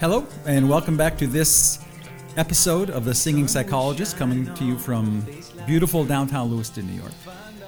Hello, and welcome back to this episode of The Singing Psychologist, coming to you from beautiful downtown Lewiston, New York.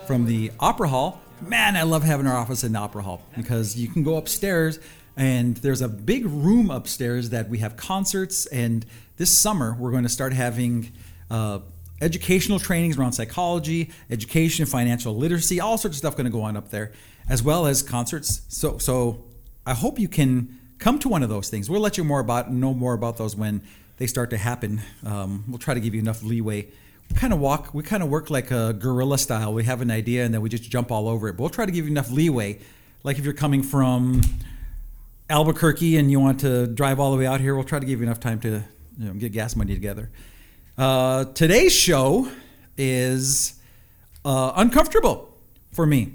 From the Opera Hall. Man, I love having our office in the Opera Hall because you can go upstairs and there's a big room upstairs that we have concerts. And this summer, we're going to start having uh, educational trainings around psychology, education, financial literacy, all sorts of stuff going to go on up there, as well as concerts. So, so I hope you can come to one of those things. We'll let you more about know more about those when they start to happen. Um, we'll try to give you enough leeway. We kind of walk, we kind of work like a guerrilla style. We have an idea and then we just jump all over it. But we'll try to give you enough leeway. Like if you're coming from Albuquerque and you want to drive all the way out here, we'll try to give you enough time to you know, get gas money together. Uh, today's show is uh, uncomfortable for me.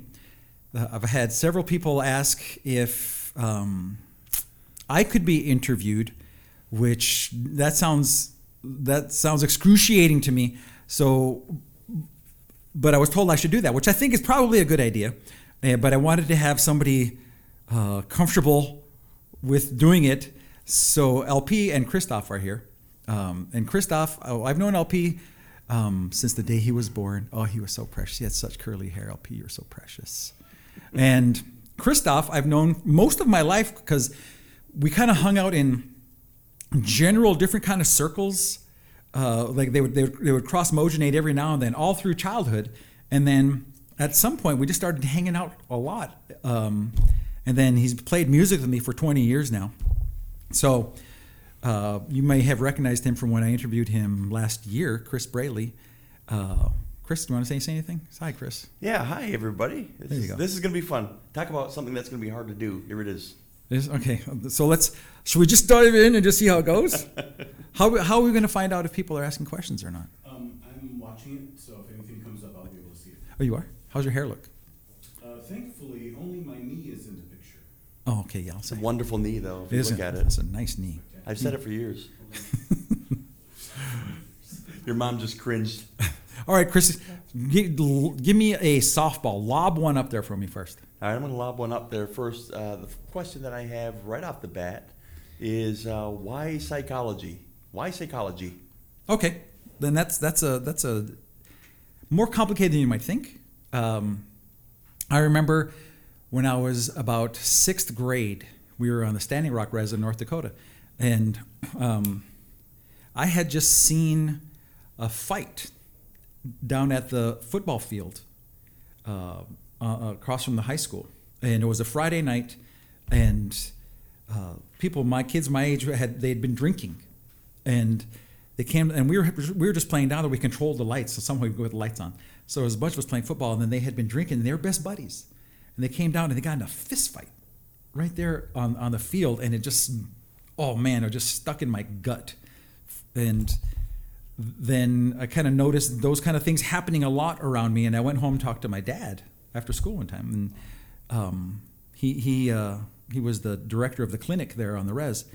Uh, I've had several people ask if um, I could be interviewed, which that sounds that sounds excruciating to me. So, but I was told I should do that, which I think is probably a good idea. Uh, but I wanted to have somebody uh, comfortable with doing it. So LP and Christoph are here. Um, and Christoph, oh, I've known LP um, since the day he was born. Oh, he was so precious. He had such curly hair. LP, you're so precious. and Christoph, I've known most of my life because we kind of hung out in general different kind of circles. Uh, like they would, they would they would cross mogenate every now and then, all through childhood, and then at some point we just started hanging out a lot. Um, and then he's played music with me for 20 years now. So uh, you may have recognized him from when I interviewed him last year, Chris Braley. Uh, Chris, do you want to say, say anything? Hi, Chris. Yeah, hi everybody. This There you is, go. This is going to be fun. Talk about something that's going to be hard to do. Here it is. Is- okay, so let's. Should we just dive in and just see how it goes? how, how are we going to find out if people are asking questions or not? Um, I'm watching it, so if anything comes up, I'll be able to see it. Oh, you are. How's your hair look? Uh, thankfully, only my knee is in the picture. Oh, okay, yeah. I'll It's a wonderful knee, though. If you Isn't look at it? it, It's a nice knee. I've said it for years. Your mom just cringed. All right, Chris, give, give me a softball. Lob one up there for me first. All right, I'm going to lob one up there first. Uh, the question that I have right off the bat is uh, why psychology? Why psychology? Okay, then that's that's a that's a more complicated than you might think. Um, I remember when I was about sixth grade, we were on the Standing Rock Res in North Dakota, and um, I had just seen a fight down at the football field uh, uh, across from the high school, and it was a Friday night, and uh, people, my kids my age, had they had been drinking, and they came and we were we were just playing down there. We controlled the lights, so somehow we go with the lights on. So was a bunch of us playing football, and then they had been drinking. and They were best buddies, and they came down and they got in a fist fight right there on on the field, and it just oh man, it just stuck in my gut, and then I kind of noticed those kind of things happening a lot around me, and I went home and talked to my dad after school one time, and um, he he uh, he was the director of the clinic there on the res,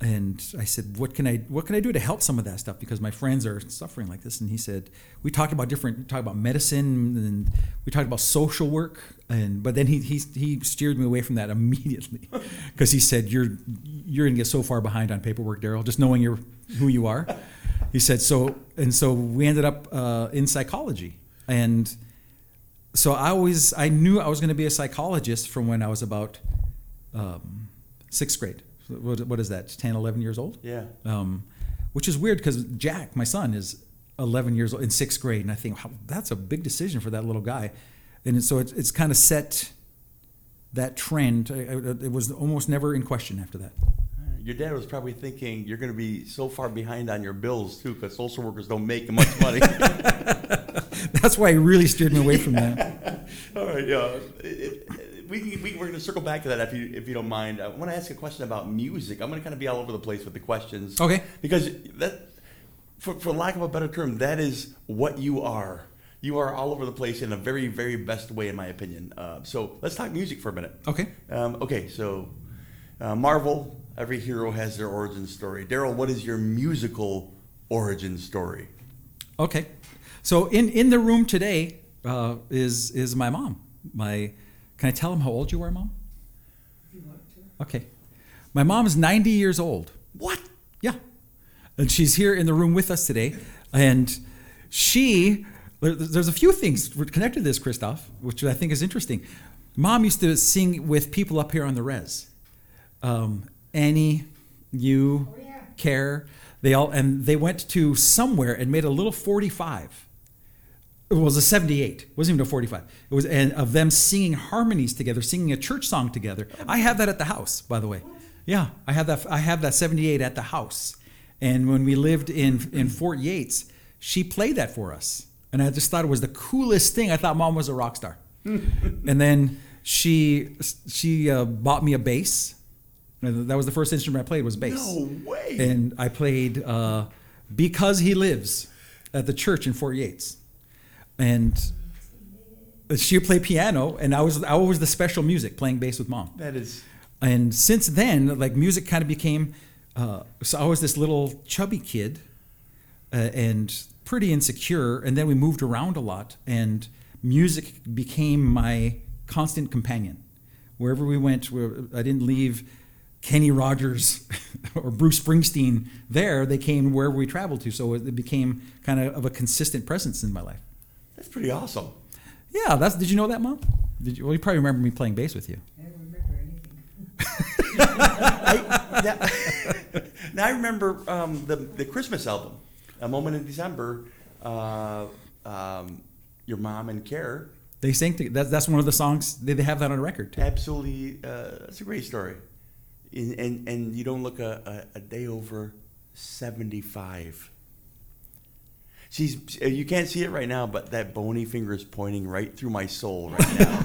and I said, "What can I what can I do to help some of that stuff?" Because my friends are suffering like this, and he said, "We talked about different, we talked about medicine, and we talked about social work, and but then he he he steered me away from that immediately, because he said, "You're you're gonna get so far behind on paperwork, Daryl, just knowing you're who you are." He said so, and so we ended up uh, in psychology, and so I always I knew I was going to be a psychologist from when I was about um, sixth grade. What, what is that? 10, 11 years old? Yeah. Um, which is weird because Jack, my son, is 11 years old in sixth grade, and I think wow, that's a big decision for that little guy, and so it's, it's kind of set that trend. It was almost never in question after that. Your dad was probably thinking you're going to be so far behind on your bills too, because social workers don't make much money. That's why he really steered me away from that. All right, yeah. It- it- we can, we, we're going to circle back to that if you if you don't mind. I want to ask a question about music. I'm going to kind of be all over the place with the questions. Okay. Because that, for, for lack of a better term, that is what you are. You are all over the place in a very very best way, in my opinion. Uh, so let's talk music for a minute. Okay. Um, okay, so uh, Marvel. Every hero has their origin story. Daryl, what is your musical origin story? Okay. So in, in the room today uh, is is my mom. My can I tell him how old you are, mom? Okay. My mom is 90 years old, What? Yeah. And she's here in the room with us today. And she, there's a few things connected to this, Christoph, which I think is interesting. Mom used to sing with people up here on the res. Um, Annie, you, Care, they all, and they went to somewhere and made a little 45. It was a 78. It wasn't even a 45. It was and of them singing harmonies together, singing a church song together. I have that at the house, by the way. Yeah, I have that. I have that 78 at the house. And when we lived in in Fort Yates, she played that for us, and I just thought it was the coolest thing. I thought mom was a rock star. and then she she uh, bought me a bass. And That was the first instrument I played was bass. No way. And I played uh, "Because He Lives" at the church in Fort Yates, and she played piano, and I was I was the special music playing bass with mom. that is. And since then, like music kind of became. Uh, so I was this little chubby kid, uh, and pretty insecure. And then we moved around a lot, and music became my constant companion. Wherever we went, where I didn't leave Kenny Rogers or Bruce Springsteen there. They came wherever we traveled to, so it became kind of, of a consistent presence in my life. That's pretty awesome. Yeah, that's. Did you know that, Mom? Did you? Well, you probably remember me playing bass with you. I don't remember anything. I, now, now I remember um, the the Christmas album, "A Moment in December." Uh, um, your mom and Care, They sang. To, that's that's one of the songs. They, they have that on a record. Too. absolutely. Uh, that's a great story. And and, and you don't look a, a, a day over seventy five. She's you can't see it right now, but that bony finger is pointing right through my soul right now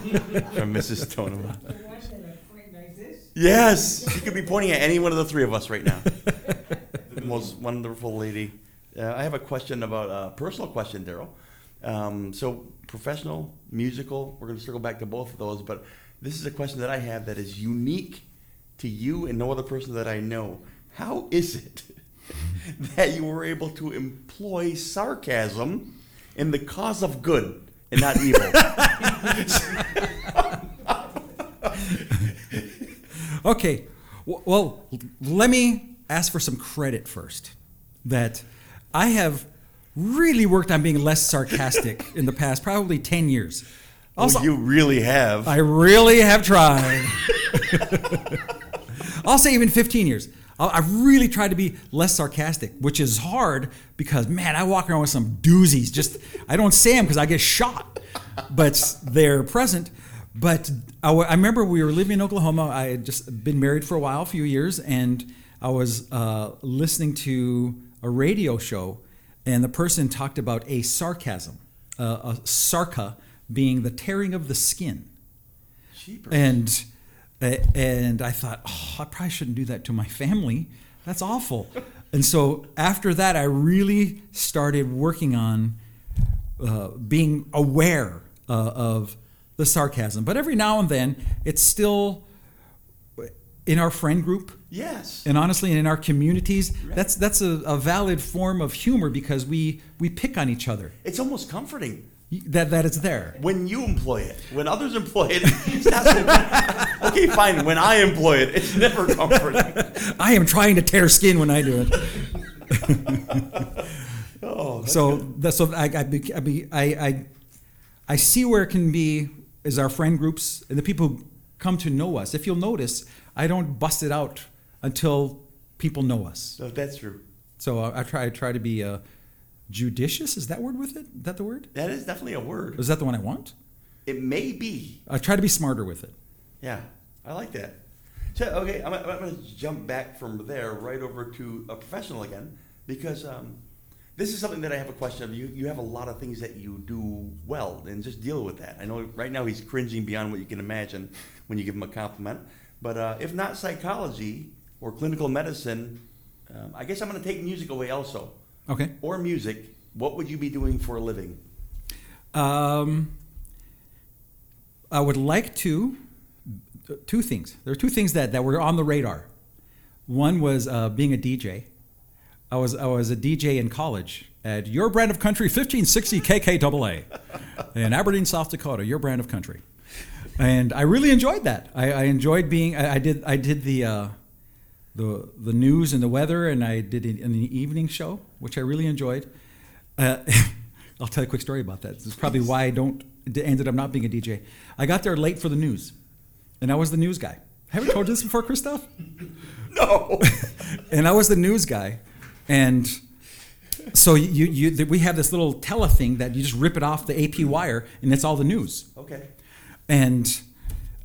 from Mrs. Stonema. The one that I point like this, Yes, she could be pointing at any one of the three of us right now. the most wonderful lady. Uh, I have a question about a uh, personal question, Daryl. Um, so, professional, musical. We're going to circle back to both of those, but this is a question that I have that is unique to you and no other person that I know. How is it that you were able to employ sarcasm in the cause of good and not evil? Okay. Well, let me ask for some credit first. That I have really worked on being less sarcastic in the past, probably ten years. Oh, also, oh, you really have. I really have tried. I'll say even 15 years. I- I've really tried to be less sarcastic, which is hard because man, I walk around with some doozies. Just I don't say them because I get shot, but they're present. But I, w- I remember we were living in Oklahoma. I had just been married for a while, a few years, and I was uh, listening to a radio show, and the person talked about a sarcasm, uh, a sarca being the tearing of the skin Jeepers. and and I thought, oh, I probably shouldn't do that to my family. That's awful. and so after that, I really started working on uh, being aware uh, of the sarcasm. But every now and then, it's still in our friend group. yes. And honestly, in our communities, that's that's a, a valid form of humor because we we pick on each other. It's almost comforting That that is there. when you employ it. When others employ it, it's not so Okay, fine. When I employ it, it's never comforting. I am trying to tear skin when I do it. Oh, so that's so I I, be, I, be, I I I see where it can be is our friend groups and the people who come to know us. If you'll notice, I don't bust it out until people know us. so that's true. So I, I try I try to be uh, judicious. Is that word with it? Is that the word? That is definitely a word. Is that the one I want? It may be. I try to be smarter with it. Yeah, I like that. So, okay, I'm, I'm going to jump back from there right over to a professional again because um, this is something that I have a question of. You, you have a lot of things that you do well, and just deal with that. I know right now he's cringing beyond what you can imagine when you give him a compliment. But uh, if not psychology or clinical medicine, um, I guess I'm going to take music away also. Okay. Or music, what would you be doing for a living? Um, I would like to. Two things. There are two things that, that were on the radar. One was uh, being a DJ. I was I was a DJ in college at Your Brand of Country 1560 KKAA in Aberdeen, South Dakota. Your Brand of Country, and I really enjoyed that. I, I enjoyed being. I, I did I did the uh, the the news and the weather, and I did in the evening show, which I really enjoyed. Uh, I'll tell you a quick story about that. This is probably why I don't ended up not being a DJ. I got there late for the news, and I was the news guy. Have I told you this before, Christoph? No. and I was the news guy, and so you, you we have this little tele thing that you just rip it off the AP wire, and it's all the news. okay. And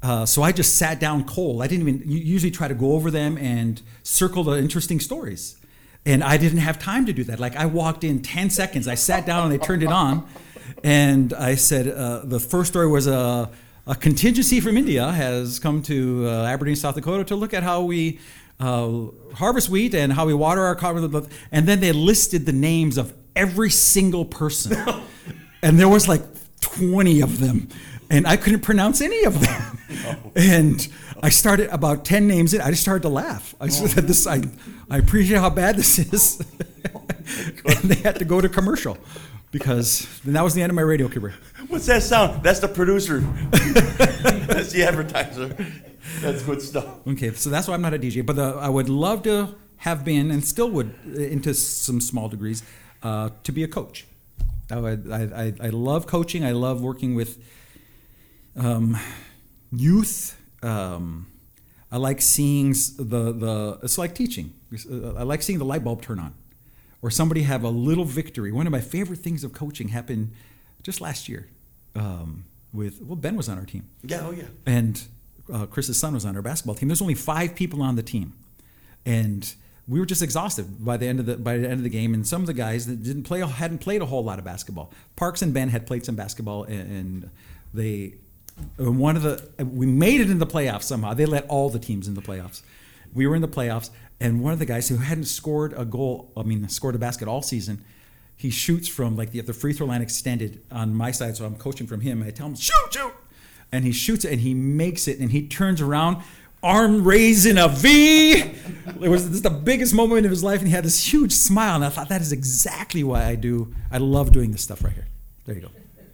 uh, so I just sat down cold. I didn't even usually try to go over them and circle the interesting stories. And I didn't have time to do that. Like I walked in 10 seconds, I sat down and they turned it on. And I said, uh, the first story was a, a contingency from India has come to uh, Aberdeen, South Dakota to look at how we uh, harvest wheat and how we water our cotton. And then they listed the names of every single person. and there was like 20 of them. And i couldn't pronounce any of them. And i started about 10 names in i just started to laugh. I said this i, I appreciate how bad this is. And they had to go to commercial because then that was the end of my radio career What's that sound? That's the producer. That's the advertiser. That's good stuff. okay so that's why i'm not a dj but uh, i would love to have been and still would uh, into some small degrees uh, to be a coach I, would, I, I, I love coaching i love working with um, youth. Um, I like seeing the the. It's like teaching. Uh, I like seeing the light bulb turn on, or somebody have a little victory. One of my favorite things of coaching happened just last year. Um, with well, Ben was on our team, Yeah, oh yeah. and uh, Chris's son was on our basketball team. There's only five people on the team, and we were just exhausted by the end of the by the end of the game. And some of the guys that didn't play hadn't played a whole lot of basketball. Parks and Ben had played some basketball, and, and they one of the we made it in the playoffs somehow. They let all the teams in the playoffs. We were in the playoffs, and one of the guys who hadn't scored a goal, I mean, scored a basket all season, he shoots from like the, the free throw line extended on my side, so I'm coaching from him. And I tell him, shoot, shoot, and he shoots it, and he makes it, and he turns around, arm raised in a V. It was this the biggest moment of his life, and he had this huge smile, and I thought that is exactly why I do. I love doing this stuff right here. There you go.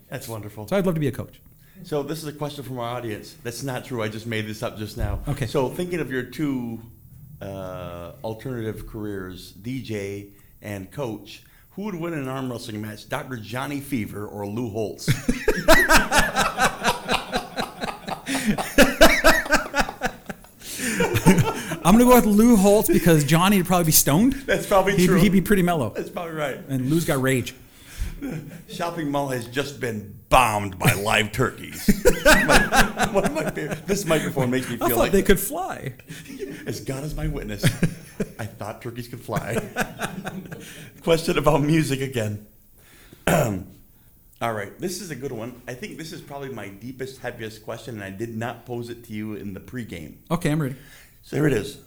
That's wonderful. So I'd love to be a coach. So this is a question from our audience. That's not true. I just made this up just now. Okay. So thinking of your two uh, alternative careers, DJ and coach, who would win an arm wrestling match, Dr. Johnny Fever or Lou Holtz? I'm gonna go with Lou Holtz because Johnny would probably be stoned. That's probably he'd, true. He'd be pretty mellow, That's probably right. and Lou's got rage. Shopping mall has just been bombed by live turkeys. My- one of my favorite- this microphone makes me feel like they could fly. As God is my witness, I thought turkeys could fly. Question about music again. All right, this is a good one. I think this is probably my deepest, heaviest question, and I did not pose it to you in the pregame. Okay, I'm ready. So here it is.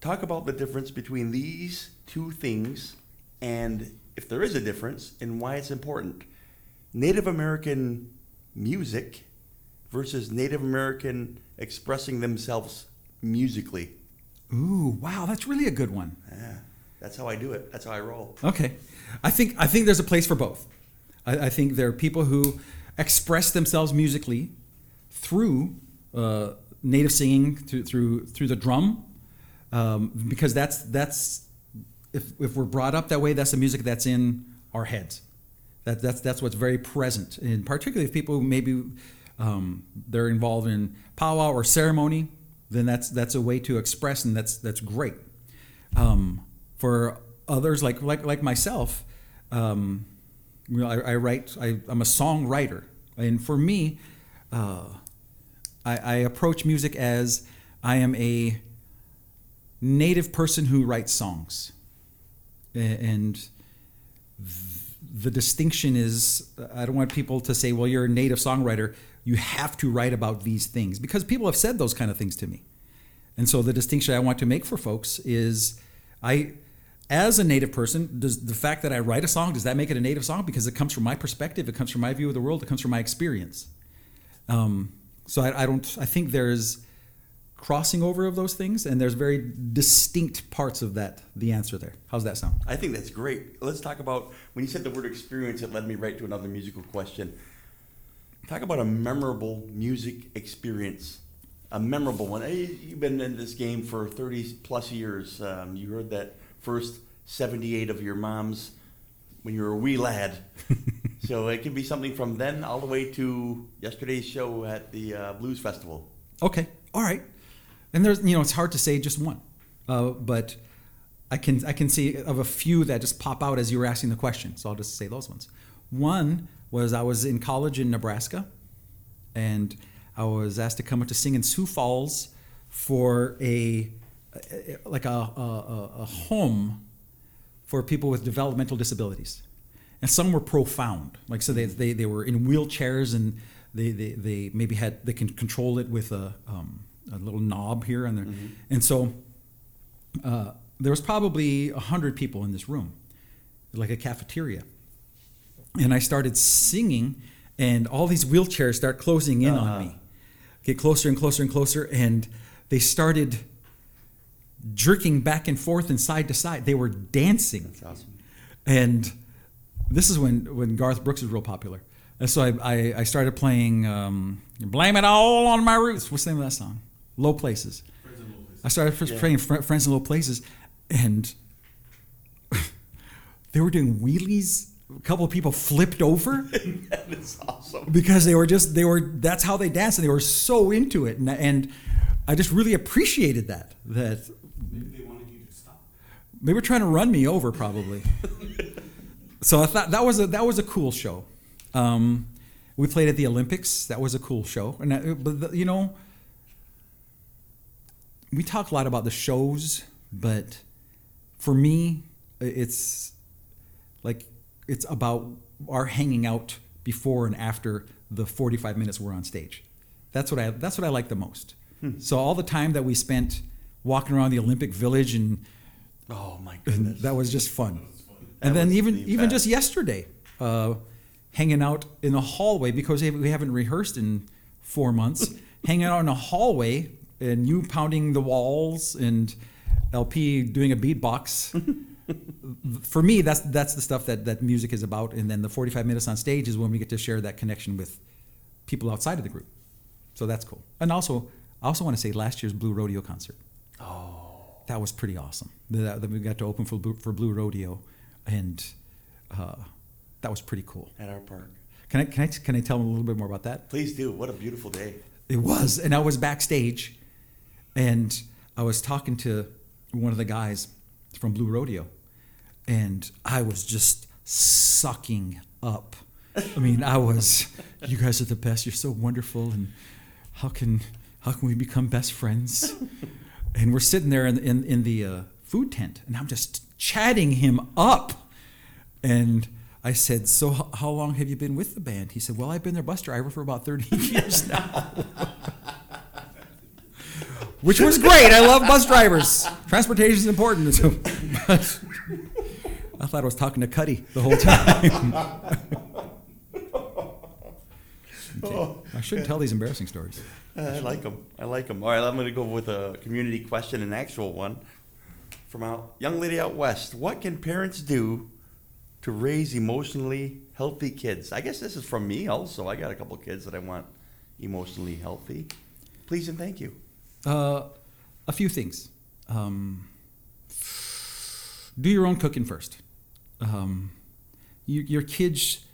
Talk about the difference between these two things and if there is a difference and why it's important. Native American music versus Native American expressing themselves musically. Ooh, wow, that's really a good one. Yeah, that's how I do it. That's how I roll. Okay, I think I think there's a place for both. I, I think there are people who express themselves musically through uh, native singing, through through through the drum, um, because that's that's if, if we're brought up that way, that's the music that's in our heads. That, that's that's what's very present, and particularly if people maybe um, they're involved in powwow or ceremony, then that's that's a way to express, and that's that's great. Um, for others like like like myself, um, you know, I, I write. I, I'm a songwriter, and for me, uh, I, I approach music as I am a native person who writes songs, and the distinction is I don't want people to say, "Well, you're a native songwriter. You have to write about these things," because people have said those kind of things to me. And so the distinction I want to make for folks is I as a native person, does the fact that I write a song, does that make it a native song? Because it comes from my perspective, it comes from my view of the world, it comes from my experience. Um, so I, I don't I think there's crossing over of those things and there's very distinct parts of that the answer there. How's that sound? I think that's great. Let's talk about when you said the word experience, it led me right to another musical question. Talk about a memorable music experience a memorable one. You've been in this game for 30 plus years. Um, you heard that first 78 of your moms when you were a wee lad. so it can be something from then all the way to yesterday's show at the uh, Blues Festival. Okay, all right. And there's, you know, it's hard to say just one, uh, but I can I can see of a few that just pop out as you were asking the question. So I'll just say those ones. One was I was in college in Nebraska, and I was asked to come up to sing in Sioux Falls for a like a, a, a home for people with developmental disabilities. And some were profound. Like, so they, they, they were in wheelchairs and they, they, they maybe had, they can control it with a, um, a little knob here. And, there. and so uh, there was probably 100 people in this room, like a cafeteria. And I started singing, and all these wheelchairs start closing in Uh-huh. on me. Get closer and closer and closer, and they started jerking back and forth and side to side. They were dancing. That's awesome. And this is when, when Garth Brooks was real popular. And so I, I, I started playing um, Blame It All on My Roots. What's the name of that song? Low Places. I started first Yeah. playing Fr- Friends in Low Places, and they were doing wheelies. A couple of people flipped over that is awesome. because they were just they were that's how they danced and they were so into it and, and I just really appreciated that that Maybe they wanted you to stop. they were trying to run me over probably so i thought that was a that was a cool show um, we played at the olympics that was a cool show and I, but the, you know we talk a lot about the shows but for me it's like it's about our hanging out before and after the 45 minutes we're on stage. That's what i that's what i like the most. So all the time that we spent walking around the olympic village and Oh my goodness. that was just fun. That And then even the even just yesterday, uh, hanging out in the hallway because we haven't rehearsed in four months, hanging out in a hallway and you pounding the walls and LP doing a beatbox. For me, that's that's the stuff that that music is about. And then the 45 minutes on stage is when we get to share that connection with people outside of the group. So that's cool. And also, I also want to say last year's Blue Rodeo concert Oh, that was pretty awesome. That, that we got to open for Blue, for Blue Rodeo, and uh, that was pretty cool. At our park. Can I, can I can I tell them a little bit more about that? Please do. What a beautiful day. It was, and I was backstage, and I was talking to one of the guys from Blue Rodeo, and I was just sucking up. I mean, I was. You guys are the best. You're so wonderful, and how can how can we become best friends? And we're sitting there in in, in the uh, food tent, and I'm just chatting him up. And I said, "So, how long have you been with the band?" He said, "Well, I've been their bus driver for about 30 years now." Which was great. I love bus drivers. Transportation is important. So, I thought I was talking to Cuddy the whole time. Okay. I shouldn't tell these embarrassing stories. I like them. I like them. All right, I'm going to go with a community question, an actual one from a young lady out west. What can parents do to raise emotionally healthy kids? I guess this is from me also. I got a couple kids that I want emotionally healthy. Please and thank you. Uh, a few things. Um, do your own cooking first. Um, you, your kids,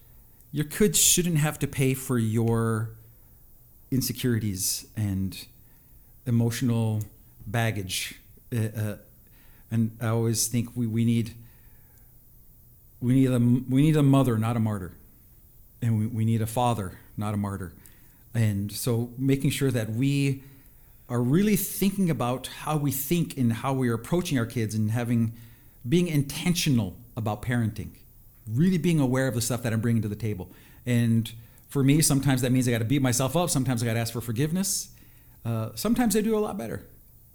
your kids shouldn't have to pay for your insecurities and emotional baggage. Uh, uh, and I always think we, we need we need a we need a mother, not a martyr, and we, we need a father, not a martyr. And so making sure that we are really thinking about how we think and how we are approaching our kids and having being intentional about parenting. Really being aware of the stuff that i'm bringing to the table. And for me sometimes that means i got to beat myself up. Sometimes i got to ask for forgiveness. Uh, sometimes i do a lot better.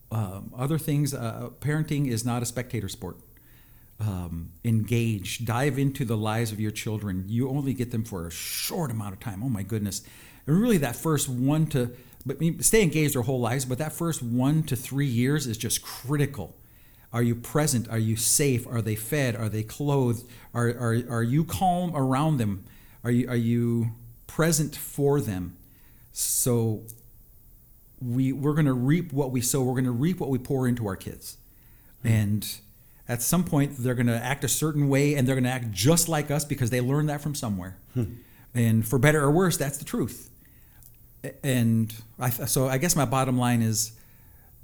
Um, other things uh, parenting is not a spectator sport. Um, engage dive into the lives of your children. You only get them for a short amount of time. Oh my goodness. And really that first one to but stay engaged their whole lives but that first one to three years is just critical. Are you present? Are you safe? Are they fed? Are they clothed? Are, are, are you calm around them? Are you, are you present for them? So we we're going to reap what we sow. We're going to reap what we pour into our kids, hmm. and at some point they're going to act a certain way, and they're going to act just like us because they learned that from somewhere. Hmm. and for better or worse, that's the truth. And I, so I guess my bottom line is,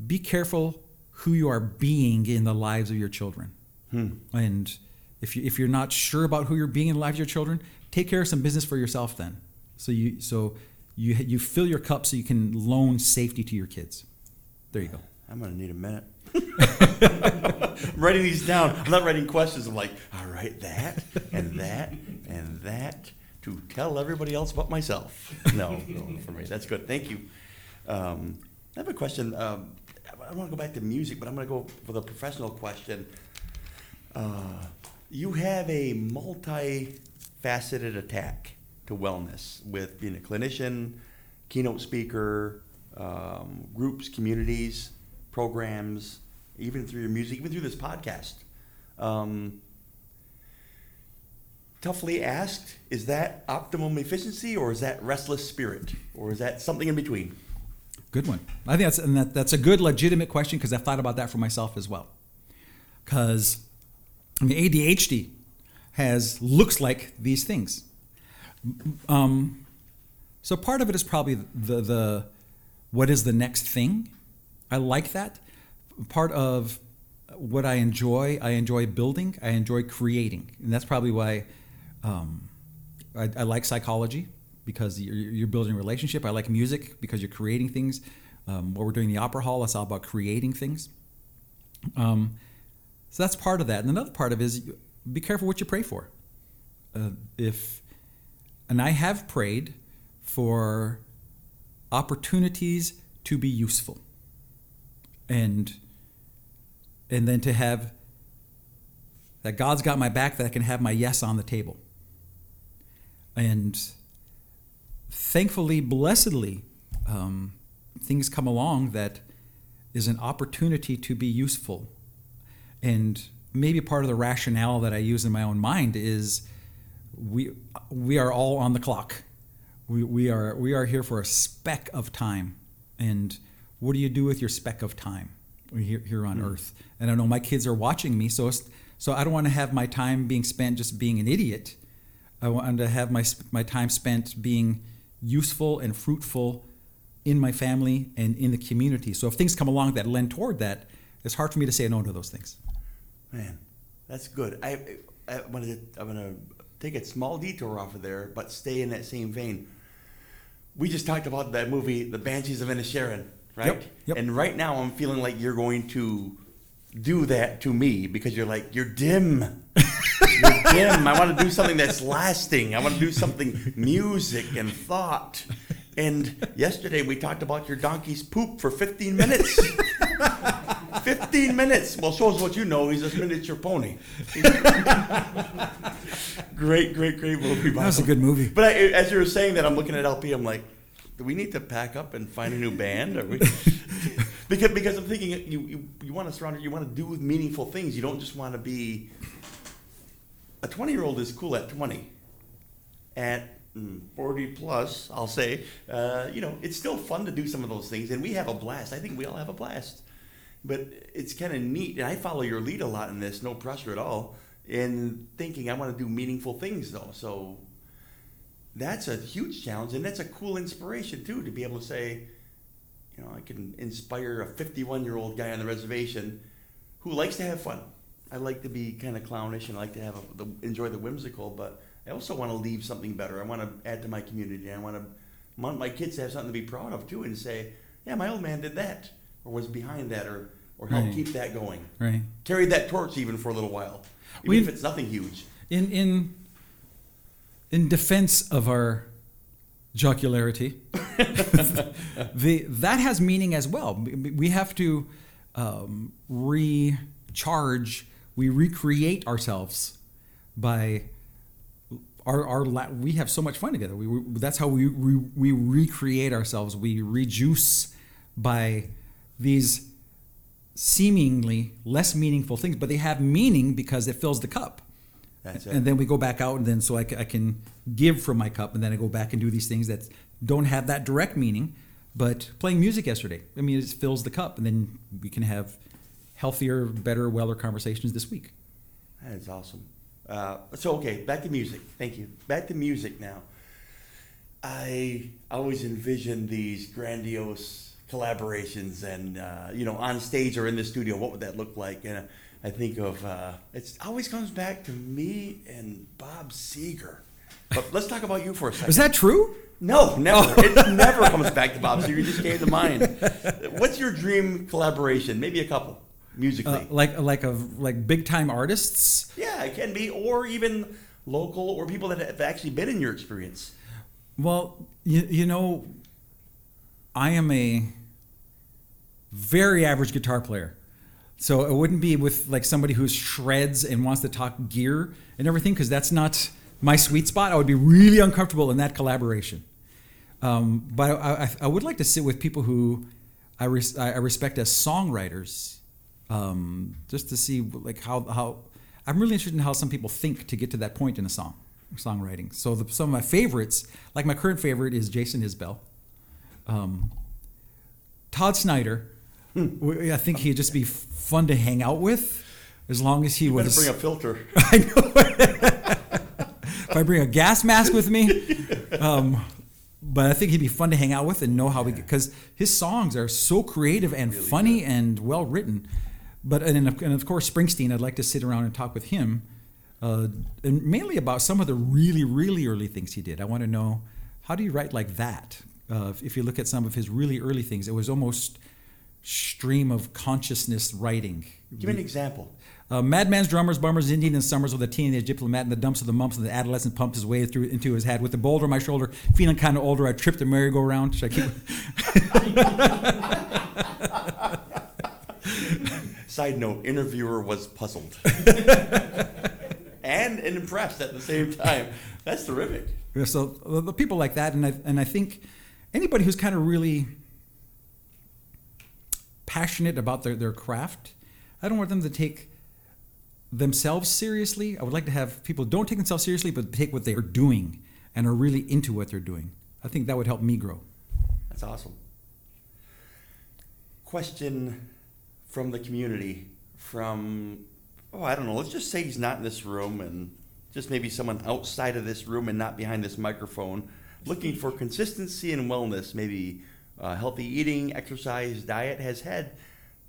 be careful who you are being in the lives of your children. Hmm. And if you if you're not sure about who you're being in the lives of your children, take care of some business for yourself then. So you so you you fill your cup so you can loan safety to your kids. There you go. I'm gonna need a minute. I'm writing these down. I'm not writing questions. I'm like, all right, that and that and that to tell everybody else but myself. No, no, for me, that's good. Thank you. Um, I have a question. Um, I want to go back to music, but I'm going to go for the professional question. Uh, you have a multi-faceted attack to wellness with being a clinician, keynote speaker, um, groups, communities, programs, even through your music, even through this podcast. Um, toughly asked, is that optimum efficiency or is that restless spirit? Or is that something in between? Good one. I think that's and that, that's a good legitimate question because I thought about that for myself as well. Because I mean, ADHD has looks like these things. Um, so part of it is probably the the what is the next thing. I like that. Part of what I enjoy, I enjoy building, I enjoy creating, and that's probably why um, I, I like psychology because you're, you're building a relationship. I like music because you're creating things. Um, what we're doing in the opera hall, it's all about creating things. Um, so that's part of that. And another part of it is be careful what you pray for. Uh, if, and I have prayed for opportunities to be useful, and and then to have that God's got my back, that I can have my yes on the table. And thankfully, blessedly, um, things come along that is an opportunity to be useful. And maybe part of the rationale that I use in my own mind is we we are all on the clock. We, we are we are here for a speck of time. And what do you do with your speck of time here, here on earth? And I know my kids are watching me, so it's, so I don't want to have my time being spent just being an idiot. I want to have my my time spent being useful and fruitful in my family and in the community. So if things come along that lend toward that, it's hard for me to say no to those things. Man, that's good. I, I, I'm gonna I'm gonna take a small detour off of there, but stay in that same vein. We just talked about that movie, The Banshees of Inisherin, right? Yep, yep. And right now, I'm feeling like you're going to do that to me because you're like you're dim. Dim. I want to do something that's lasting. I want to do something music and thought. And yesterday we talked about your donkey's poop for 15 minutes. 15 minutes. Well, shows what you know. He's a miniature pony. great, great, great movie. That was a good movie. But I, as you were saying that, I'm looking at LP. I'm like, do we need to pack up and find a new band? Are we? because because I'm thinking you you, you want to surround it, you want to do with meaningful things. You don't just want to be. A 20 year old is cool at 20. At mm, 40 plus, I'll say, uh, you know, it's still fun to do some of those things, and we have a blast. I think we all have a blast. But it's kind of neat, and I follow your lead a lot in this, no pressure at all, in thinking I want to do meaningful things, though. So that's a huge challenge, and that's a cool inspiration, too, to be able to say, you know, I can inspire a 51 year old guy on the reservation who likes to have fun. I like to be kind of clownish and I like to have a, the, enjoy the whimsical, but I also want to leave something better. I want to add to my community. I want to want my kids to have something to be proud of too, and say, "Yeah, my old man did that, or was behind that, or or helped Right. keep that going. Right. Carried that torch even for a little while, even We- if it's nothing huge." In in in defense of our jocularity, the that has meaning as well. We have to um, recharge. We recreate ourselves by our our la- we have so much fun together. We, we that's how we, we we recreate ourselves. We reduce by these seemingly less meaningful things, but they have meaning because it fills the cup. That's it. And then we go back out, and then so I, I can give from my cup, and then I go back and do these things that don't have that direct meaning, but playing music yesterday. I mean, it fills the cup, and then we can have healthier, better, weller conversations this week. That is awesome. Uh, so okay, back to music. Thank you. Back to music now. I always envision these grandiose collaborations, and uh, you know, on stage or in the studio. What would that look like? And I think of uh, it always comes back to me and Bob Seger. But let's talk about you for a second. Is that true? No, never. It never comes back to Bob Seger. It just came to mind. What's your dream collaboration? Maybe a couple musically. Uh, like like of like big time artists? Yeah, it can be, or even local, or people that have actually been in your experience. Well, you, you know, I am a very average guitar player. So it wouldn't be with like somebody who shreds and wants to talk gear and everything because that's not my sweet spot. I would be really uncomfortable in that collaboration. Um, but I, I, I would like to sit with people who I, res- I respect as songwriters, um, just to see like how how I'm really interested in how some people think to get to that point in a song, songwriting. So the, some of my favorites, like my current favorite, is Jason Isbell. Um, Todd Snyder, I think he'd just be fun to hang out with, as long as he You was. bring a filter. I know. if I bring a gas mask with me, um, but I think he'd be fun to hang out with and know how we because his songs are so creative and funny and well written. But and, of- and of course Springsteen, I'd like to sit around and talk with him, uh, and mainly about some of the really really early things he did. I want to know how do you write like that? Uh, if- you look at some of his really early things, it was almost stream of consciousness writing. Give me an example. Uh, Madman's drummers, bummers, Indian and summers with a teenage diplomat in the dumps of the mumps and the adolescent pumps his way through into his head. With the boulder on my shoulder, feeling kind of older, I tripped the merry-go-round. Should I keep? Side note: Interviewer was puzzled and, impressed at the same time. That's terrific. Yeah, so the people like that, and I, and I think anybody who's kind of really passionate about their, their craft, I don't want them to take themselves seriously. I would like to have people don't take themselves seriously, but take what they are doing and are really into what they're doing. I think that would help me grow. That's awesome. Question from the community from oh I don't know. Let's just say he's not in this room and just maybe someone outside of this room and not behind this microphone, looking for consistency and wellness, maybe uh, healthy eating, exercise, diet, has had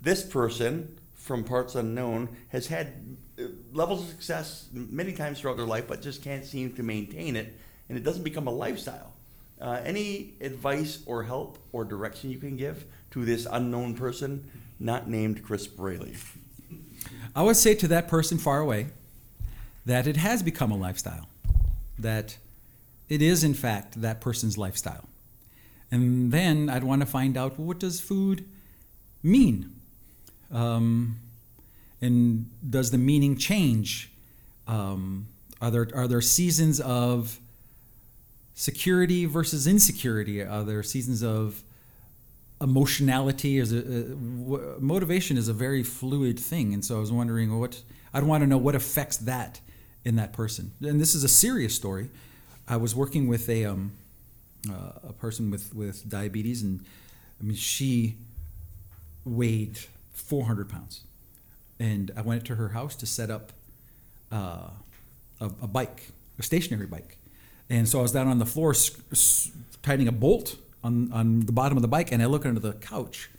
this person from parts unknown has had uh, levels of success many times throughout their life, but just can't seem to maintain it, and it doesn't become a lifestyle. Uh, any advice or help or direction you can give to this unknown person, not named Chris Braley? I would say to that person far away that it has become a lifestyle, that it is, in fact, that person's lifestyle. And then I'd want to find out well, what does food mean? Um, and does the meaning change? Um, are, there, are there seasons of security versus insecurity? Are there seasons of emotionality is a, motivation is a very fluid thing. And so i was wondering what i'd want to know what affects that in that person. And this is a serious story. I was working with a um, uh, a person with with diabetes and i mean she weighed 400 pounds. And i went to her house to set up uh, a, a bike a stationary bike. And so i was down on the floor s- s- tightening a bolt on, on the bottom of the bike and I look under the couch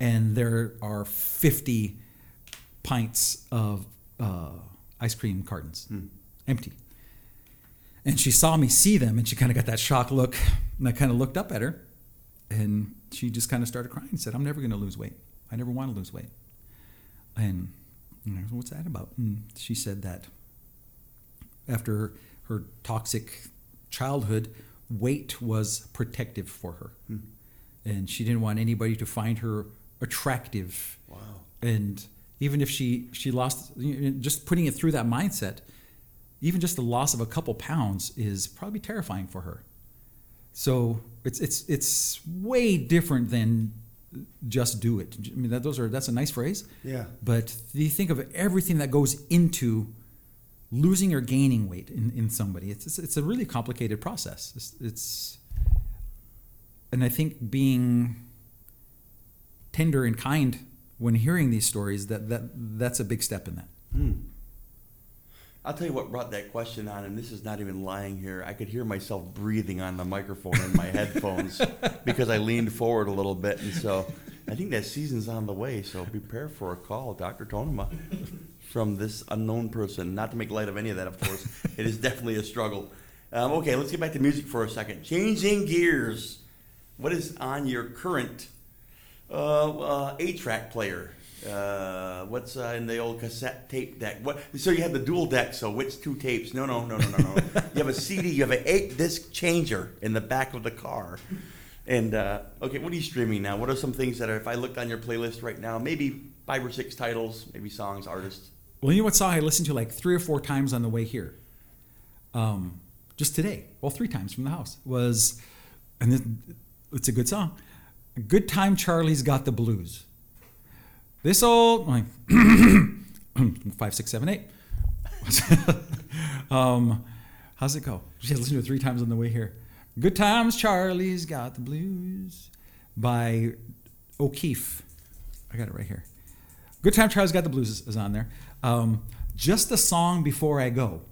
and there are 50 pints of uh, ice cream cartons empty. And she saw me see them and she kind of got that shock look. And I kind of looked up at her and she just kind of started crying and said, I'm never going to lose weight. I never want to lose weight. And I said, what's that about? And she said that after her toxic childhood, weight was protective for her. Hmm. And she didn't want anybody to find her attractive. Wow. And even if she, she lost, just putting it through that mindset, even just the loss of a couple pounds is probably terrifying for her. So it's, it's, it's way different than just do it. I mean, that, those are, that's a nice phrase. Yeah. But you think of everything that goes into losing or gaining weight in, in somebody. It's, it's, it's a really complicated process. It's, it's and I think being tender and kind when hearing these stories that that that's a big step in that. Hmm. I'll tell you what brought that question on, and this is not even lying here. I could hear myself breathing on the microphone in my headphones because I leaned forward a little bit, and so I think that season's on the way. So prepare for a call, Dr. Tonemah, from this unknown person. Not to make light of any of that, of course. it is definitely a struggle. Um, okay, let's get back to music for a second. Changing gears. What is on your current uh, uh, eight-track player? Uh, what's uh, in the old cassette tape deck? What? So you have the dual deck. So which two tapes? No, no, no, no, no, no. you have a CD. You have an eight-disc changer in the back of the car. And uh, okay, what are you streaming now? What are some things that are? If I looked on your playlist right now, maybe five or six titles, maybe songs, artists. Well, you know what song I listened to like three or four times on the way here? Um, just today, well, three times from the house was, and it, it's a good song. Good time, Charlie's got the blues. This old like five, six, seven, eight. um, how's it go? Just listen to it three times on the way here. Good times, Charlie's got the blues by O'Keefe. I got it right here. Good time, Charlie's got the blues is on there. Um, Just a song before I go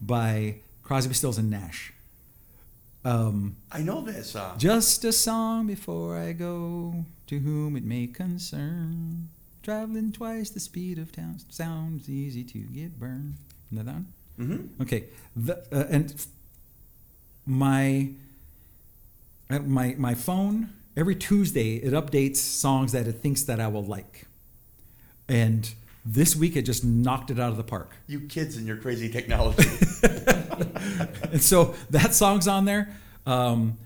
by Crosby, Stills and Nash. Um, I know that song. just a song before I go, to whom it may concern. Traveling twice the speed of town sounds easy to get burned. Isn't that that one? Mm-hmm. Okay, the, uh, and my uh, my my phone every Tuesday it updates songs that it thinks that I will like, and this week it just knocked it out of the park. You kids and your crazy technology. and so that song's on there. Um,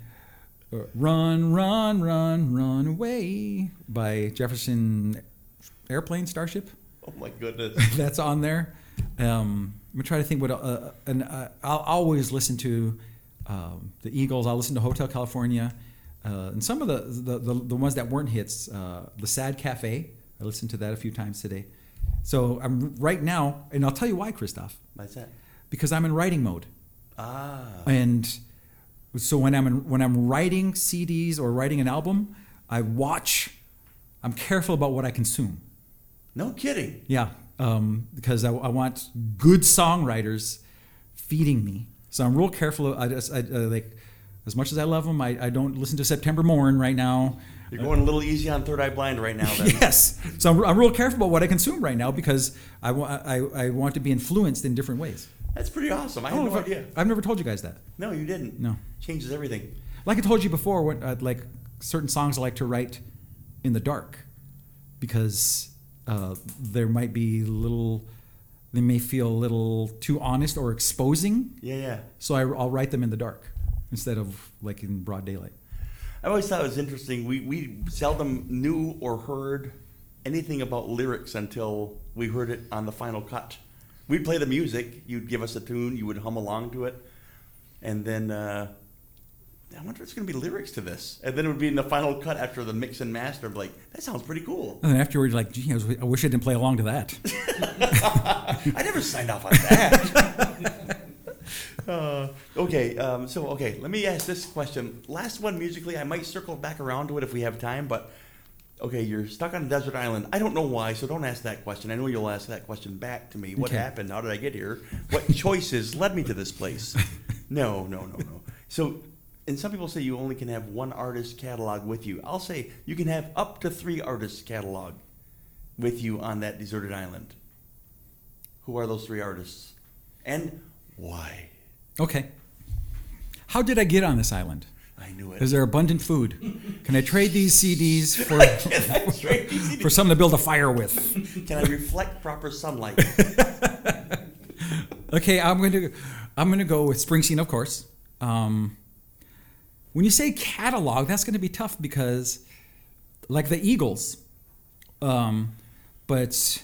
run, run, run, run away by Jefferson Airplane Starship. oh my goodness. That's on there. Um, I'm gonna try to think what. Uh, and uh, I'll always listen to um, the Eagles. I'll listen to Hotel California, uh, and some of the the, the the ones that weren't hits. Uh, the Sad Cafe. I listened to that a few times today. So I'm right now, and I'll tell you why, Christoph. What's that? Because I'm in writing mode. Ah. And so when I'm in, when I'm writing CDs or writing an album, I watch. I'm careful about what I consume. No kidding. Yeah, um, because I, I want good songwriters feeding me. So I'm real careful. I just I, uh, like as much as I love them, I, I don't listen to September Morn right now. You're going a little easy on Third Eye Blind right now. Then. Yes, so I'm, I'm real careful about what I consume right now because I, wa- I, I want to be influenced in different ways. That's pretty awesome. I I had no know if I- idea. I've never told you guys that. No, you didn't. No. Changes everything. Like I told you before, what uh, like certain songs I like to write in the dark because uh, there might be little, they may feel a little too honest or exposing. Yeah, yeah. So I, I'll write them in the dark instead of like in broad daylight. I always thought it was interesting. We, we seldom knew or heard anything about lyrics until we heard it on the final cut. We'd play the music, you'd give us a tune, you would hum along to it, and then uh, I wonder if there's going to be lyrics to this. And then it would be in the final cut after the mix and master, I'm like, that sounds pretty cool. And then afterwards, like, gee, I, was, I wish I didn't play along to that. I never signed off on that. uh, okay, um, so okay, let me ask this question. Last one musically, I might circle back around to it if we have time, but okay, you're stuck on a desert island. I don't know why, so don't ask that question. I know you'll ask that question back to me. What Okay. happened? How did I get here? What choices led me to this place? No, no, no, no. So, and some people say you only can have one artist catalog with you. I'll say you can have up to three artists catalog with you on that deserted island. Who are those three artists? And why? Okay. How did I get on this island? I knew it. Is there abundant food? Can I trade these CDs for. Easy to- for something to build a fire with? Can I reflect proper sunlight? Okay, I'm going to I'm going to go with Springsteen, of course. Um, when you say catalog, that's going to be tough because, like the Eagles, um, but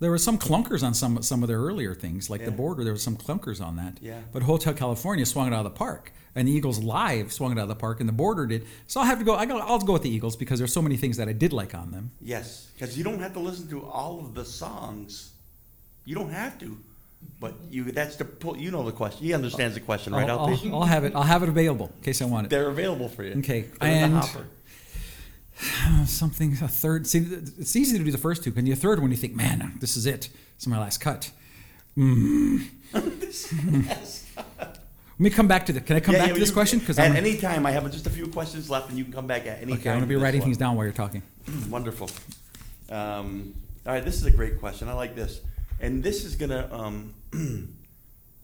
there were some clunkers on some some of their earlier things, like the Border. There were some clunkers on that. Yeah. But Hotel California swung it out of the park, and the Eagles live swung it out of the park, and the Border did. So I'll have to go. I go. I'll go with the Eagles because there's so many things that I did like on them. yes, because you don't have to listen to all of the songs. You don't have to. But you, that's the, pull- you know the question. He understands the question, right, I'll, I'll, I'll have it. I'll have it available in case I want it. They're available for you. Okay, They're and- hopper. Something a third. See, it's easy to do the first two. Can you a third one? You think, man, this is it. This is my last cut. Mm. Let me come back to the. Can I come Yeah, back yeah, to this you- question? Because at I'm any time, I have just a few questions left, and you can come back at any okay. time. I'm gonna be writing one. things down while you're talking. Wonderful. Um, all right, this is a great question. I like this, and this is gonna. Um,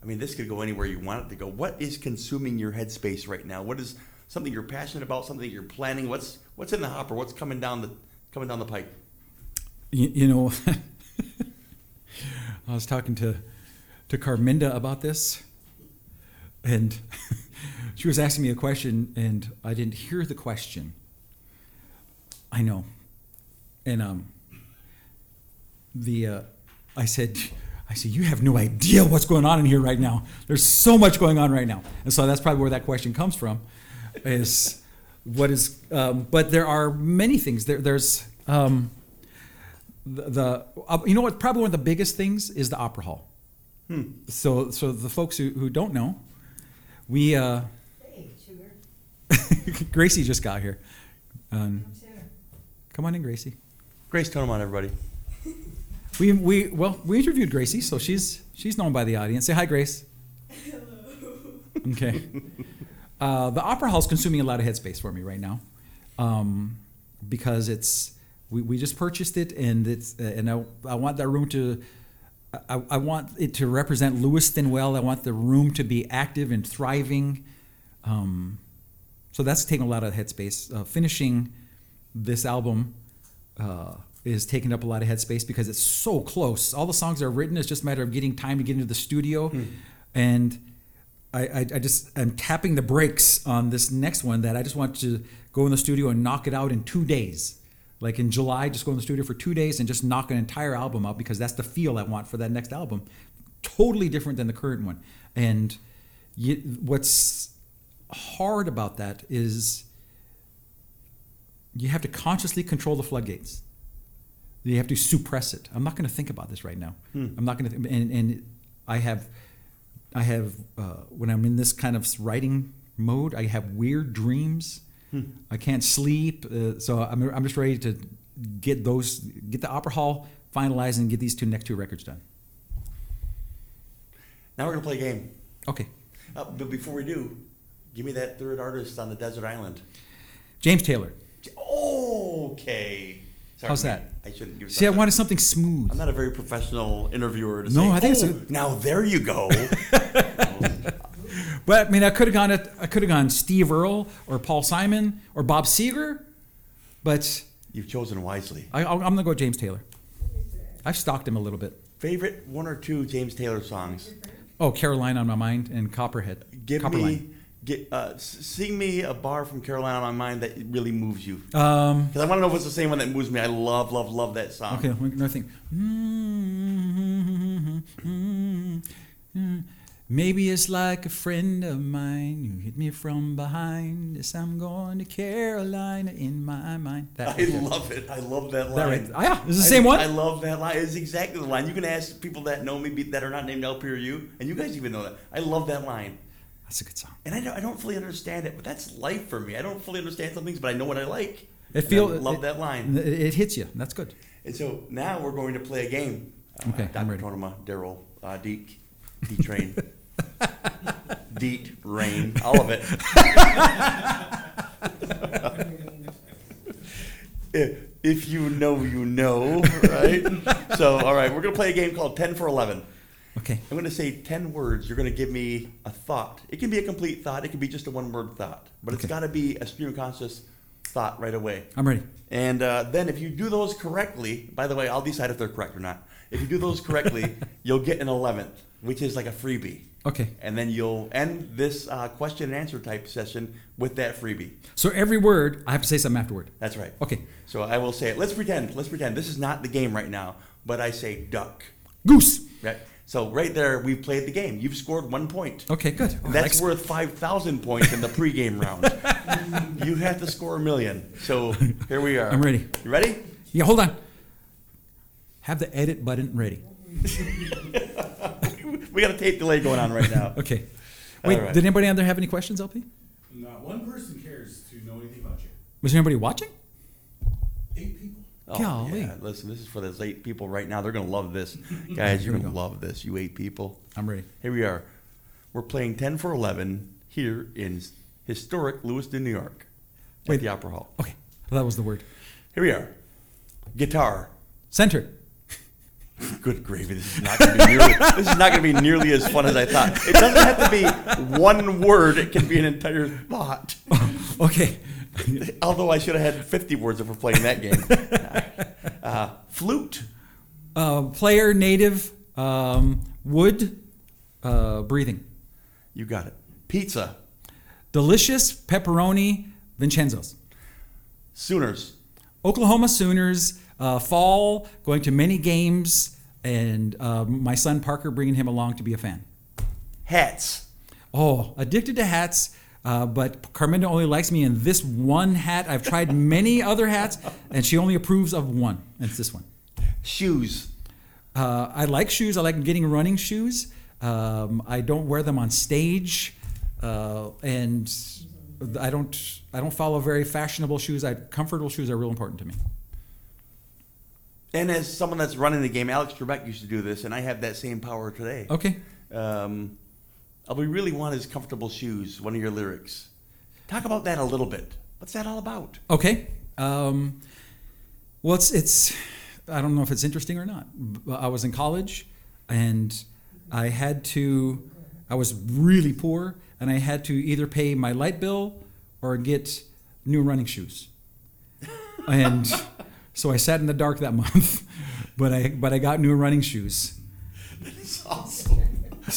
I mean, this could go anywhere you want it to go. What is consuming your headspace right now? What is something you're passionate about? Something you're planning? What's what's in the hopper? What's coming down the coming down the pipe? You, you know, I was talking to to Carminda about this, and she was asking me a question, and I didn't hear the question. I know, and um, the uh, I said. I said, you have no idea what's going on in here right now. There's so much going on right now, and so that's probably where that question comes from. Is what is? Um, but there are many things. There, there's um, the, the uh, you know what probably one of the biggest things is the opera hall so so the folks who, who don't know we uh Hey, sugar, gracie just got here um, come sit. come on in gracie Grace, tell them on everybody. we we well we interviewed gracie so she's she's known by the audience say hi grace Hello. okay uh, the opera hall is consuming a lot of headspace for me right now um, because it's we, we just purchased it and it's uh, and I, I want that room to I, I want it to represent Lewiston well. I want the room to be active and thriving. Um, so that's taking a lot of headspace. Uh, finishing this album uh, is taking up a lot of headspace because it's so close. All the songs are written. It's just a matter of getting time to get into the studio, and I, I, I just I'm tapping the brakes on this next one that I just want to go in the studio and knock it out in two days. Like in July, just go in the studio for two days and just knock an entire album out because that's the feel I want for that next album. Totally different than the current one. And you, what's hard about that is you have to consciously control the floodgates. You have to suppress it. I'm not going to think about this right now. Hmm. I'm not going to. And, and I have, I have uh, when I'm in this kind of writing mode, I have weird dreams. I can't sleep, uh, so I'm, I'm just ready to get those, get the opera hall finalized and get these two next two records done. Now we're gonna play a game. Okay, Uh, but before we do, give me that third artist on the desert island. James Taylor. Okay. Sorry, How's that? I shouldn't give. See, I something- wanted something smooth. I'm not a very professional interviewer to No, say. I think it's "Oh, a- now there you go. But I mean, I could have gone. At, I could have gone Steve Earle or Paul Simon or Bob Seger, but You've chosen wisely. I, I'm gonna go with James Taylor. I've stalked him a little bit. Favorite one or two James Taylor songs? Oh, Carolina on my mind and Copperhead. Give Copperline. Get, uh, sing me a bar from Carolina on my mind that really moves you. Um, Because I want to know if it's the same one that moves me. I love, love, love that song. okay, another thing. Maybe it's like a friend of mine. who hit me from behind. Yes, I'm going to Carolina in my mind. That I love it. I love that line. That right. Oh, yeah, it's the I- same one. I love that line. It's exactly the line. You can ask people that know me be- that are not named LP or you, and you guys even know that. I love that line. That's a good song. And I don't, I don't fully understand it, but that's life for me. I don't fully understand some things, but I know what I like. It And feel love it- that line. It, it hits you. That's good. And so now we're going to play a game. Uh, Okay, I'm Dr. ready. Tonemah, Darryl, uh, Deek, D Train, Deet, Rain, all of it. if, if you know, you know, right? so, all right, we're going to play a game called 10 for 11. Okay. I'm going to say 10 words. You're going to give me a thought. It can be a complete thought, it can be just a one word thought, but it's got to be a stream of conscious thought right away. I'm ready. And uh, then if you do those correctly, by the way, I'll decide if they're correct or not. If you do those correctly, you'll get an 11th, which is like a freebie. Okay. And then you'll end this uh, question and answer type session with that freebie. So every word, I have to say something afterward. That's right. Okay. So I will say it. Let's pretend. Let's pretend. This is not the game right now, but I say duck. Goose. Right? So right there, we've played the game. You've scored one point. Okay, good. Oh, That's Like- worth 5,000 points in the pregame round. you have to score a million. So here we are. I'm ready. You ready? Yeah, hold on. Have the edit button ready. we got a tape delay going on right now. Okay. Wait, All right. did anybody out there have any questions, LP? Not one person cares to know anything about you. Was there anybody watching? Oh, Golly. yeah. Listen, this is for those eight people right now. They're going to love this. Guys, you're going to love this, you eight people. I'm ready. Here we are. We're playing 10 for 11 here in historic Lewiston, New York at Wait. the Opera Hall. Okay, that was the word. Here we are. Guitar. Center. Good gravy. This is not going to be nearly, this is not going to be nearly as fun as I thought. It doesn't have to be one word. It can be an entire thought. Okay. Although I should have had 50 words if we're playing that game. Uh, flute. Uh, player, native, um, wood, uh, breathing. You got it. Pizza. Delicious pepperoni, Vincenzo's. Sooners. Oklahoma Sooners, uh, fall, going to many games, and uh, my son Parker bringing him along to be a fan. Hats. Oh, addicted to hats, uh, but Carmenda only likes me in this one hat. I've tried many other hats, and she only approves of one, and it's this one. Shoes. Uh, I like shoes. I like getting running shoes. Um, I don't wear them on stage, uh, and I don't. I don't follow very fashionable shoes. I, comfortable shoes are real important to me. And as someone that's running the game, Alex Trebek used to do this, and I have that same power today. Okay. Um, all we really want is comfortable shoes. One of your lyrics. Talk about that a little bit. What's that all about? Okay. Um, well, it's it's. I don't know if it's interesting or not. I was in college, and I had to. I was really poor, and I had to either pay my light bill or get new running shoes. And so I sat in the dark that month, but I but I got new running shoes. It's awesome.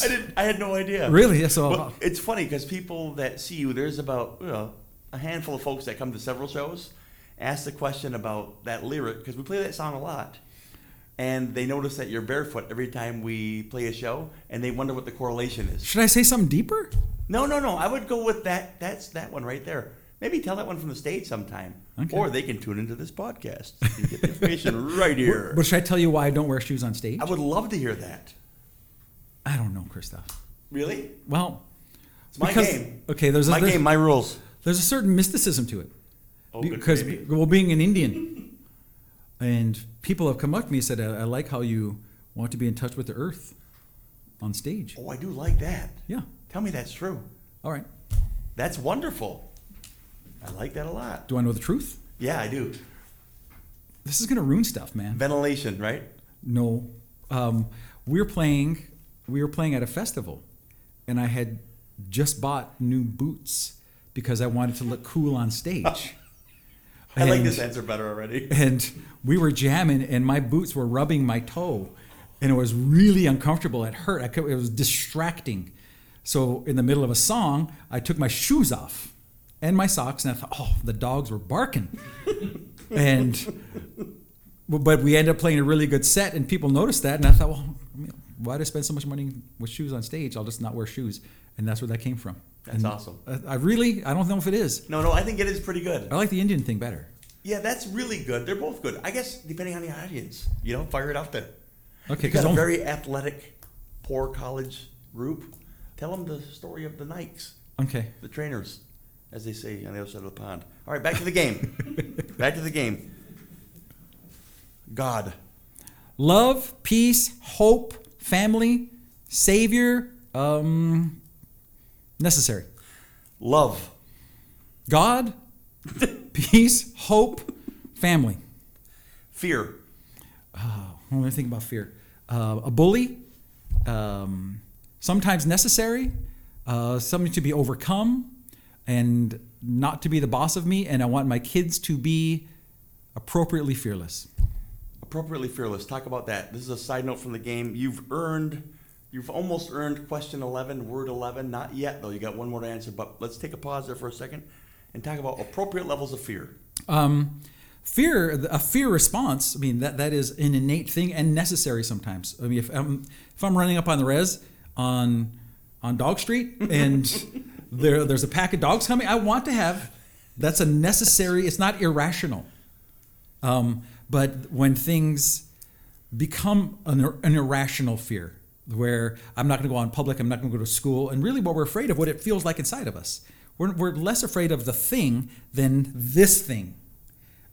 I didn't. I had no idea. Really? So- Well, it's funny because people that see you, there's about you know, a handful of folks that come to several shows, ask the question about that lyric because we play that song a lot, and they notice that you're barefoot every time we play a show, and they wonder what the correlation is. Should I say something deeper? No, no, no. I would go with that. That's that one right there. Maybe tell that one from the stage sometime, Okay. or they can tune into this podcast and get the information right here. But should I tell you why I don't wear shoes on stage? I would love to hear that. I don't know, Christoph. Really? Well, It's my because- game. Okay, there's a, my there's- game, my rules. there's a certain mysticism to it. Oh, because well, being an Indian, and people have come up to me and said, I, "I like how you want to be in touch with the earth on stage." Oh, I do like that. Yeah. Tell me that's true. All right. That's wonderful. I like that a lot. Do I know the truth? Yeah, I do. This is gonna ruin stuff, man. Ventilation, right? No, um, we're playing. We were playing at a festival, and I had just bought new boots because I wanted to look cool on stage. I like And- this answer better already. and we were jamming and my boots were rubbing my toe and it was really uncomfortable it hurt I could, it was distracting so in the middle of a song i took my shoes off and my socks and i thought oh the dogs were barking and but we ended up playing a really good set and people noticed that and i thought well why did i spend so much money with shoes on stage i'll just not wear shoes and that's where that came from That's And awesome. I, I really i don't know if it is No, no, I think it is pretty good. i like the indian thing better Yeah, that's really good. They're both good. I guess depending on the audience, you know, fire it out there. okay got a very athletic, poor college group. Tell them the story of the Nikes, okay the trainers, as they say on the other side of the pond. All right, back to the game. back to the game. God. love, peace, hope, family, savior, um, necessary. Love. God, peace, hope, family. Fear. Oh, let me think about fear. Uh, a bully, um, sometimes necessary, uh, something to be overcome, and not to be the boss of me. And I want my kids to be appropriately fearless. Appropriately fearless. Talk about that. This is a side note from the game. You've earned, you've almost earned question 11, word 11. Not yet, though. You got one more to answer. But let's take a pause there for a second and talk about appropriate levels of fear. Um, fear, a fear response. I mean, that, that is an innate thing and necessary sometimes. I mean, if I'm if I'm running up on the res on on Dog Street and there there's a pack of dogs coming, I want to have. That's a necessary. It's not irrational. Um, but when things become an, an irrational fear, where I'm not going to go out in public, I'm not going to go to school, and really what we're afraid of, what it feels like inside of us. We're, we're less afraid of the thing than this thing.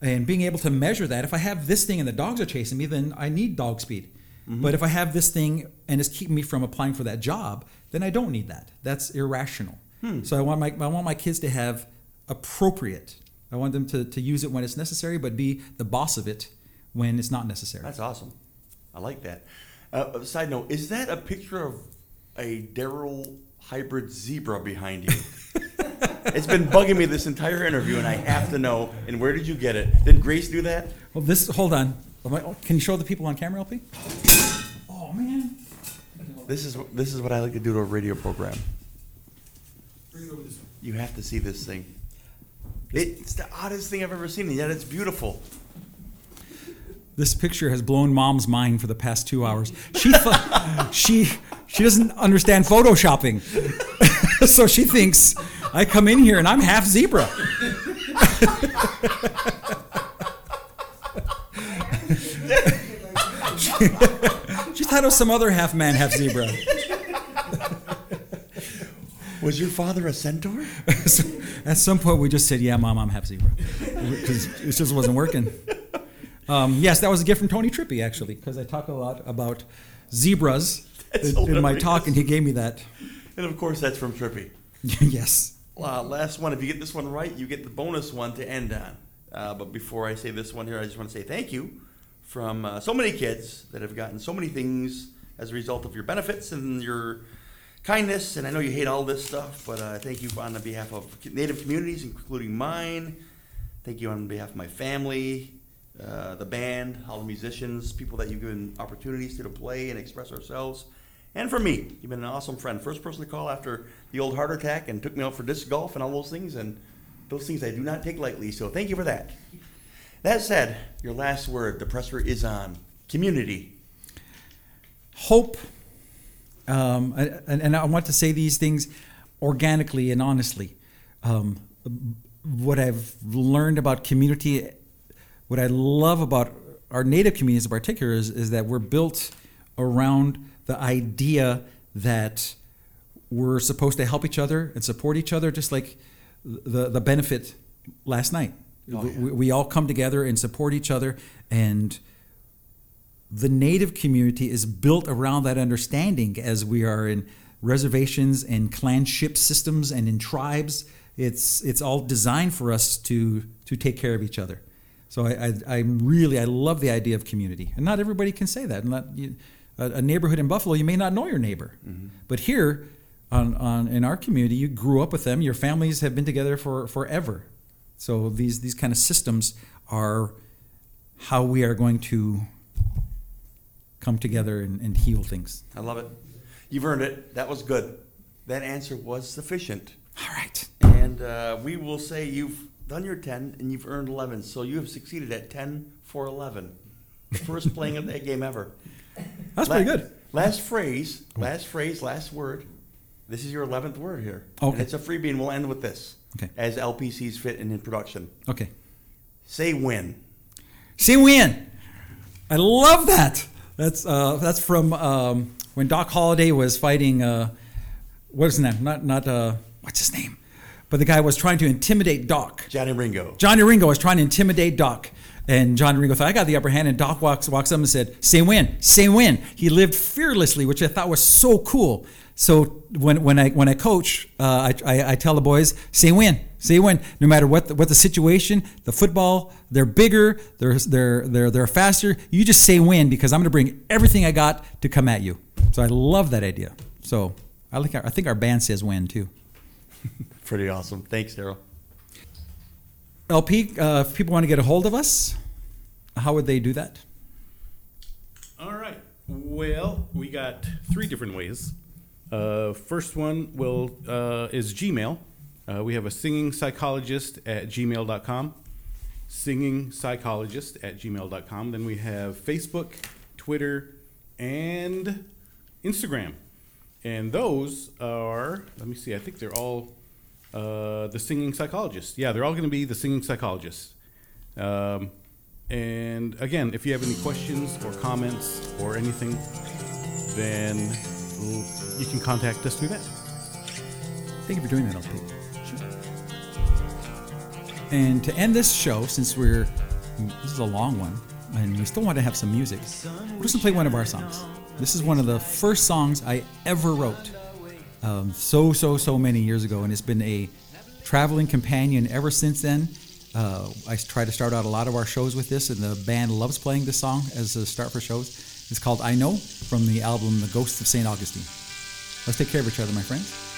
And being able to measure that, if I have this thing and the dogs are chasing me, then I need dog speed. Mm-hmm. But if I have this thing and it's keeping me from applying for that job, then I don't need that. That's irrational. Hmm. So I want my I want my kids to have appropriate. I want them to, to use it when it's necessary, but be the boss of it when it's not necessary. That's awesome. I like that. Uh, side note: Is that a picture of a Darryl hybrid zebra behind you? it's been bugging me this entire interview, and I have to know. And where did you get it? Did Grace do that? Well, this hold on. I- Can you show the people on camera, LP? Oh man. This is this is what I like to do to a radio program. Bring it over this way. You have to see this thing. It's the oddest thing I've ever seen, and yet it's beautiful. This picture has blown mom's mind for the past two hours. She th- she she doesn't understand photoshopping, so she thinks I come in here and I'm half zebra. she thought it was some other half man, half zebra. Was your father a centaur? So at some point, we just said, "Yeah, mom, I'm half zebra," because it just wasn't working. Um, yes, that was a gift from Tony Trippy, actually, because I talk a lot about zebras in, in my talk, and he gave me that. And of course, that's from Trippy. yes. Uh, last one. If you get this one right, you get the bonus one to end on. Uh, but before I say this one here, I just want to say thank you from uh, so many kids that have gotten so many things as a result of your benefits and your kindness. And I know you hate all this stuff, but uh, thank you on the behalf of Native communities, including mine. Thank you on behalf of my family, uh, the band, all the musicians, people that you've given opportunities to, to play and express ourselves. And for me, you've been an awesome friend. First person to call after the old heart attack and took me out for disc golf and all those things. And those things I do not take lightly. So thank you for that. That said, your last word, the presser is on. Community. Hope, um, and, and I want to say these things organically and honestly. Um, what I've learned about community, what I love about our native communities in particular, is, is that we're built around the idea that we're supposed to help each other and support each other, just like the, the benefit last night. Oh, yeah. we, we all come together and support each other, and the native community is built around that understanding as we are in reservations and clanship systems and in tribes. It's, it's all designed for us to, to take care of each other. So I, I, I'm really, I love the idea of community. And not everybody can say that. Not, you, a, a neighborhood in Buffalo, you may not know your neighbor. Mm-hmm. But here, on, on, in our community, you grew up with them. Your families have been together for forever. So these, these kind of systems are how we are going to come together and, and heal things. I love it. You've earned it. That was good. That answer was sufficient. All right. And uh, we will say you've done your 10 and you've earned 11. So you have succeeded at 10 for 11. First playing of that game ever. That's La- pretty good. Last phrase, last phrase, last word. This is your 11th word here. And it's a freebie, and we'll end with this. Okay. As LPCs fit and in production. Okay. Say win. Say win. I love that. That's uh, that's from um, when Doc Holliday was fighting. Uh, what is his name? Not not uh, what's his name? But the guy was trying to intimidate Doc. Johnny Ringo. Johnny Ringo was trying to intimidate Doc. And Johnny Ringo thought, I got the upper hand. And Doc walks, walks up and said, Say win, say win. He lived fearlessly, which I thought was so cool. So when, when, I, when I coach, uh, I, I, I tell the boys, say win, say win. No matter what the, what the situation, the football, they're bigger, they're, they're, they're, they're faster. You just say win because I'm going to bring everything I got to come at you. So I love that idea. So I, like our, I think our band says win too. Pretty awesome. Thanks, Darryl. LP, uh, if people want to get a hold of us, how would they do that? All right. Well, we got three different ways. Uh, first one will uh, is Gmail. Uh, we have a singing psychologist at gmail.com. Singing psychologist at gmail.com. Then we have Facebook, Twitter, and Instagram. And those are, let me see, I think they're all uh, the singing psychologist. Yeah, they're all going to be the singing psychologist. Um, and again, if you have any questions or comments or anything, then l- you can contact us through that. Thank you for doing that, LP. Sure. And to end this show, since we're this is a long one, and we still want to have some music, we're just gonna play one of our songs. This is one of the first songs I ever wrote, um, so so so many years ago, and it's been a traveling companion ever since then. Uh, I try to start out a lot of our shows with this, and the band loves playing this song as a start for shows. It's called "I Know" from the album "The Ghosts of Saint Augustine." Let's take care of each other, my friends.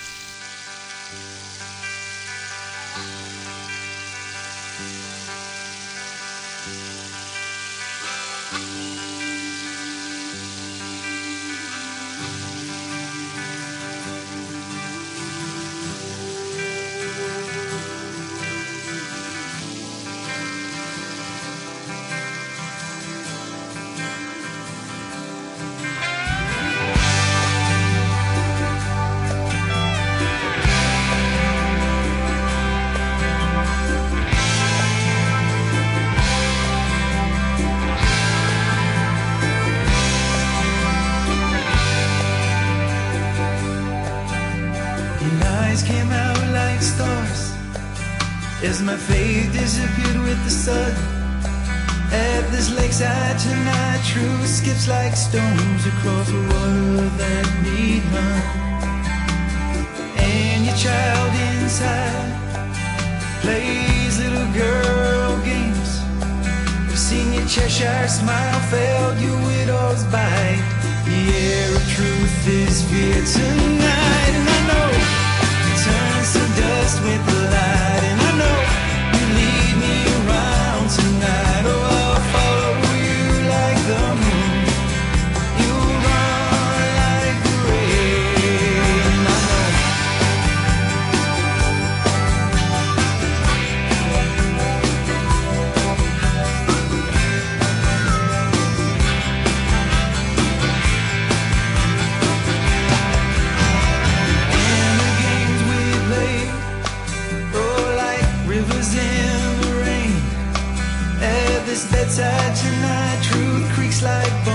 This bedside tonight, truth creaks like